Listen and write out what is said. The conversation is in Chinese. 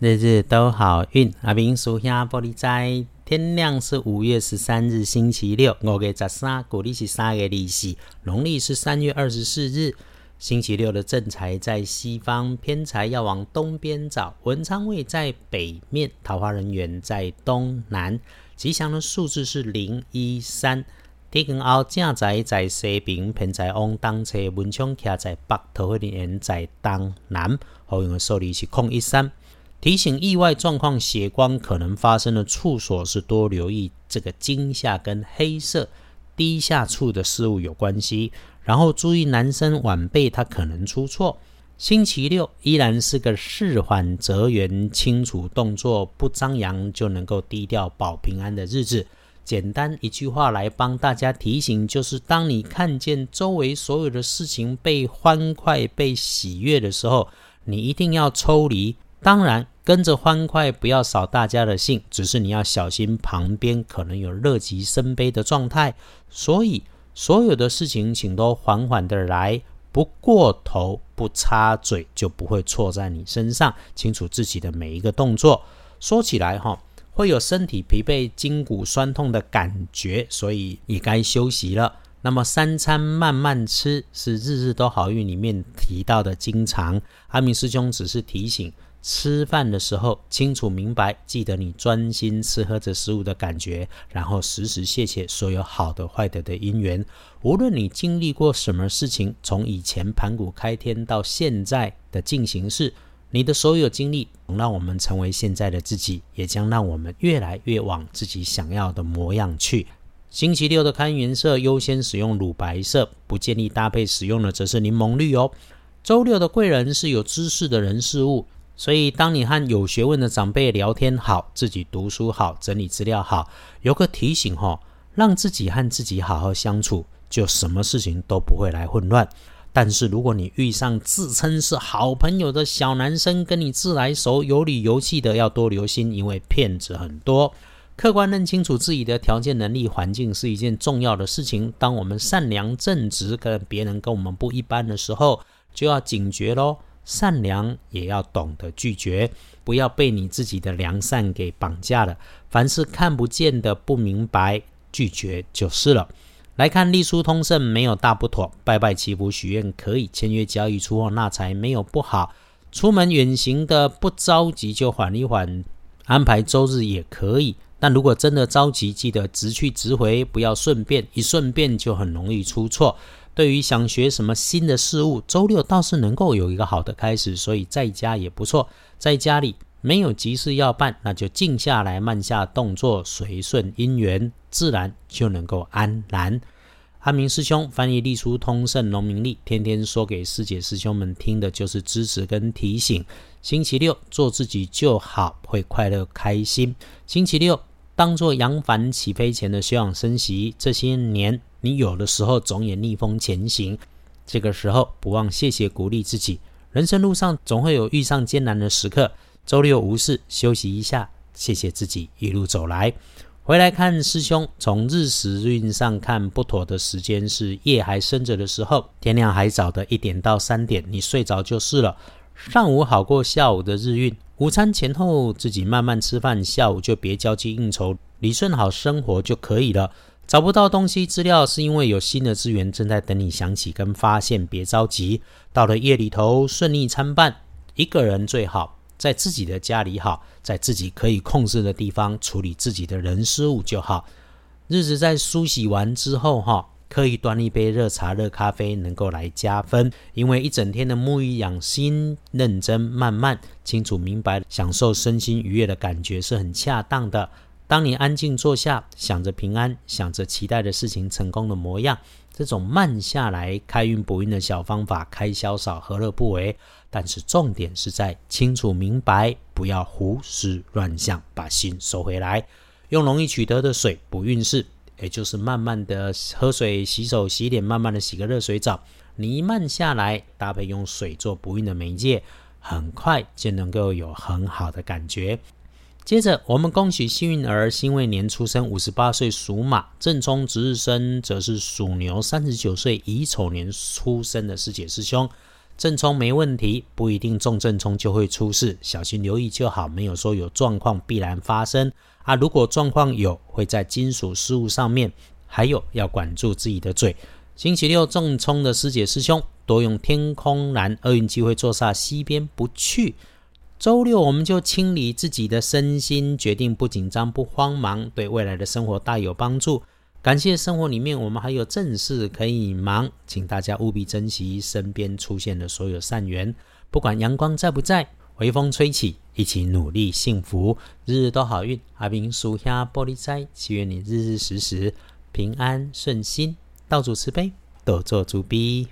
日日都好运。阿明属下玻璃斋，天亮是五月十三日星期六，五月十三，古历是三月利息，农历是三月二十四日。星期六的正财在西方，偏财要往东边找。文昌位在北面，桃花人员在东南。吉祥的数字是零一三。天光后正财在西边，偏财往东侧，文昌徛在北，桃花人在东南。好用的数字是空一三。提醒意外状况，血光可能发生的处所是多留意这个惊吓跟黑色低下处的事物有关系。然后注意男生晚辈他可能出错。星期六依然是个事缓则圆、清楚动作不张扬就能够低调保平安的日子。简单一句话来帮大家提醒，就是当你看见周围所有的事情被欢快、被喜悦的时候，你一定要抽离。当然，跟着欢快不要扫大家的兴，只是你要小心旁边可能有乐极生悲的状态。所以。所有的事情，请都缓缓的来，不过头，不插嘴，就不会错在你身上。清楚自己的每一个动作。说起来哈，会有身体疲惫、筋骨酸痛的感觉，所以也该休息了。那么三餐慢慢吃，是日日都好运里面提到的经常。阿明师兄只是提醒。吃饭的时候清楚明白，记得你专心吃喝着食物的感觉，然后时时谢谢所有好的坏的的因缘。无论你经历过什么事情，从以前盘古开天到现在的进行式，你的所有经历能让我们成为现在的自己，也将让我们越来越往自己想要的模样去。星期六的看颜色优先使用乳白色，不建议搭配使用的则是柠檬绿哦。周六的贵人是有知识的人事物。所以，当你和有学问的长辈聊天好，自己读书好，整理资料好，有个提醒哈，让自己和自己好好相处，就什么事情都不会来混乱。但是，如果你遇上自称是好朋友的小男生，跟你自来熟、有理有气的，要多留心，因为骗子很多。客观认清楚自己的条件、能力、环境是一件重要的事情。当我们善良正直，跟别人跟我们不一般的时候，就要警觉喽。善良也要懂得拒绝，不要被你自己的良善给绑架了。凡是看不见的、不明白，拒绝就是了。来看隶书通胜，没有大不妥。拜拜祈福许愿可以，签约交易出货纳财没有不好。出门远行的不着急就缓一缓，安排周日也可以。但如果真的着急，记得直去直回，不要顺便，一顺便就很容易出错。对于想学什么新的事物，周六倒是能够有一个好的开始，所以在家也不错。在家里没有急事要办，那就静下来，慢下动作，随顺因缘，自然就能够安然。阿明师兄翻译隶书通胜农民历，天天说给师姐师兄们听的就是支持跟提醒。星期六做自己就好，会快乐开心。星期六当做扬帆起飞前的休养生息，这些年。你有的时候总也逆风前行，这个时候不忘谢谢鼓励自己。人生路上总会有遇上艰难的时刻，周六无事休息一下，谢谢自己一路走来。回来看师兄，从日时运上看，不妥的时间是夜还深着的时候，天亮还早的一点到三点，你睡着就是了。上午好过下午的日运，午餐前后自己慢慢吃饭，下午就别交际应酬，理顺好生活就可以了。找不到东西资料，是因为有新的资源正在等你想起跟发现，别着急。到了夜里头，顺利参半，一个人最好，在自己的家里好，在自己可以控制的地方处理自己的人事物就好。日子在梳洗完之后，哈，可以端一杯热茶、热咖啡，能够来加分。因为一整天的沐浴养心、认真、慢慢、清楚明白，享受身心愉悦的感觉是很恰当的。当你安静坐下，想着平安，想着期待的事情成功的模样，这种慢下来开运补运的小方法，开销少何乐不为？但是重点是在清楚明白，不要胡思乱想，把心收回来，用容易取得的水补运势，也就是慢慢的喝水、洗手、洗脸，慢慢的洗个热水澡。你慢下来，搭配用水做补运的媒介，很快就能够有很好的感觉。接着，我们恭喜幸运儿辛未年出生，五十八岁属马；正冲值日生则是属牛，三十九岁乙丑年出生的师姐师兄。正冲没问题，不一定中正冲就会出事，小心留意就好，没有说有状况必然发生啊。如果状况有，会在金属事物上面，还有要管住自己的嘴。星期六正冲的师姐师兄多用天空蓝，厄运机会坐煞西边不去。周六我们就清理自己的身心，决定不紧张不慌忙，对未来的生活大有帮助。感谢生活里面我们还有正事可以忙，请大家务必珍惜身边出现的所有善缘。不管阳光在不在，微风吹起，一起努力幸福，日日都好运。阿明属下玻璃斋，祈愿你日日时时平安顺心，道主慈悲，多做主逼。